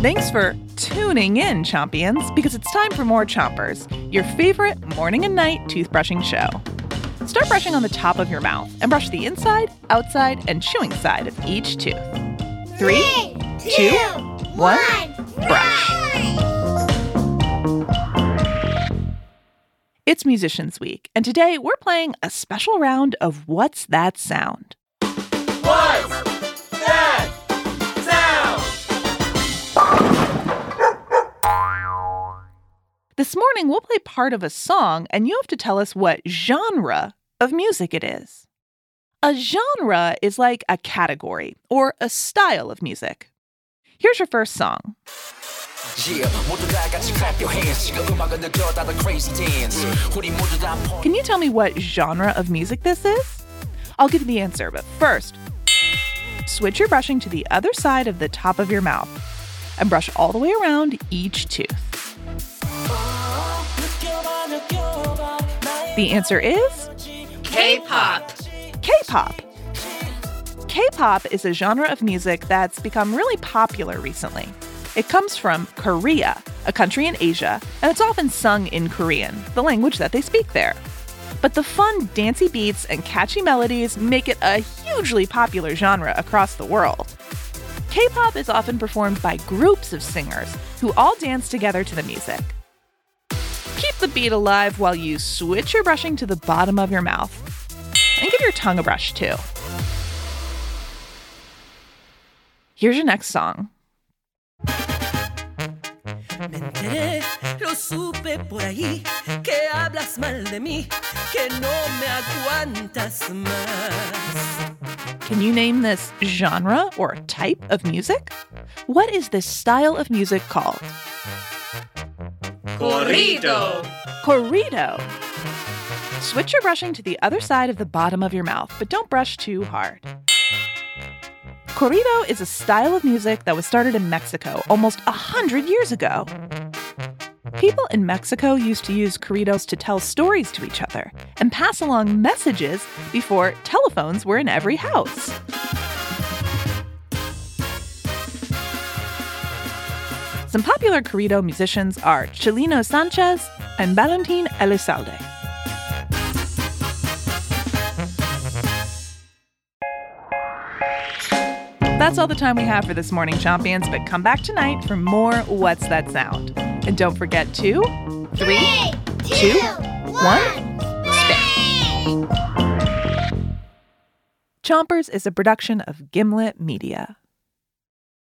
Thanks for tuning in, Chompions, because it's time for more Chompers, your favorite morning and night toothbrushing show. Start brushing on the top of your mouth and brush the inside, outside, and chewing side of each tooth. Three, two, one, brush. It's Musicians Week, and today we're playing a special round of What's That Sound? This morning we'll play part of a song, and you have to tell us what genre of music it is. A genre is like a category or a style of music. Here's your first song. Can you tell me what genre of music this is? I'll give you the answer, but first, switch your brushing to the other side of the top of your mouth and brush all the way around each tooth. The answer is K-pop. K-pop. K-pop is a genre of music that's become really popular recently. It comes from Korea, a country in Asia, and it's often sung in Korean, the language that they speak there. But the fun, dancey beats and catchy melodies make it a hugely popular genre across the world. K pop is often performed by groups of singers who all dance together to the music. The beat alive while you switch your brushing to the bottom of your mouth. And give your tongue a brush too. Here's your next song. Me enteré, lo supe por ahí, que hablas mal de mí, que no me aguantas más. Can you name this genre or type of music? What is this style of music called? Corrido. Corrido. Switch your brushing to the other side of the bottom of your mouth, but don't brush too hard. Corrido is a style of music that was started in Mexico almost a hundred years ago. People in Mexico used to use corridos to tell stories to each other and pass along messages before telephones were in every house. Some popular corrido musicians are Chalino Sanchez and Valentin Elizalde. That's all the time we have for this morning, Chompions, but come back tonight for more What's That Sound? And don't forget to three, two, one, spin. Chompers is a production of Gimlet Media.